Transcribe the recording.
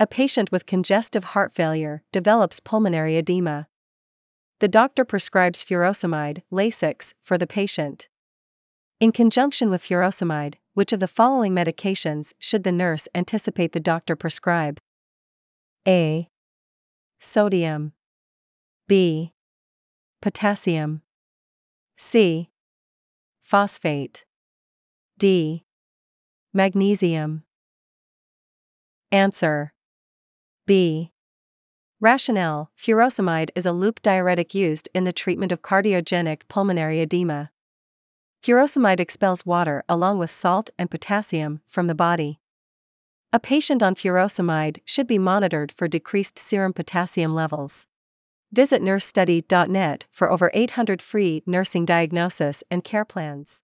A patient with congestive heart failure develops pulmonary edema. The doctor prescribes furosemide, Lasix, for the patient. In conjunction with furosemide, which of the following medications should the nurse anticipate the doctor prescribe? A. Sodium. B. Potassium. C. Phosphate. D. Magnesium. Answer B. Rationale Furosemide is a loop diuretic used in the treatment of cardiogenic pulmonary edema. Furosemide expels water along with salt and potassium from the body. A patient on furosemide should be monitored for decreased serum potassium levels. Visit nursestudy.net for over 800 free nursing diagnosis and care plans.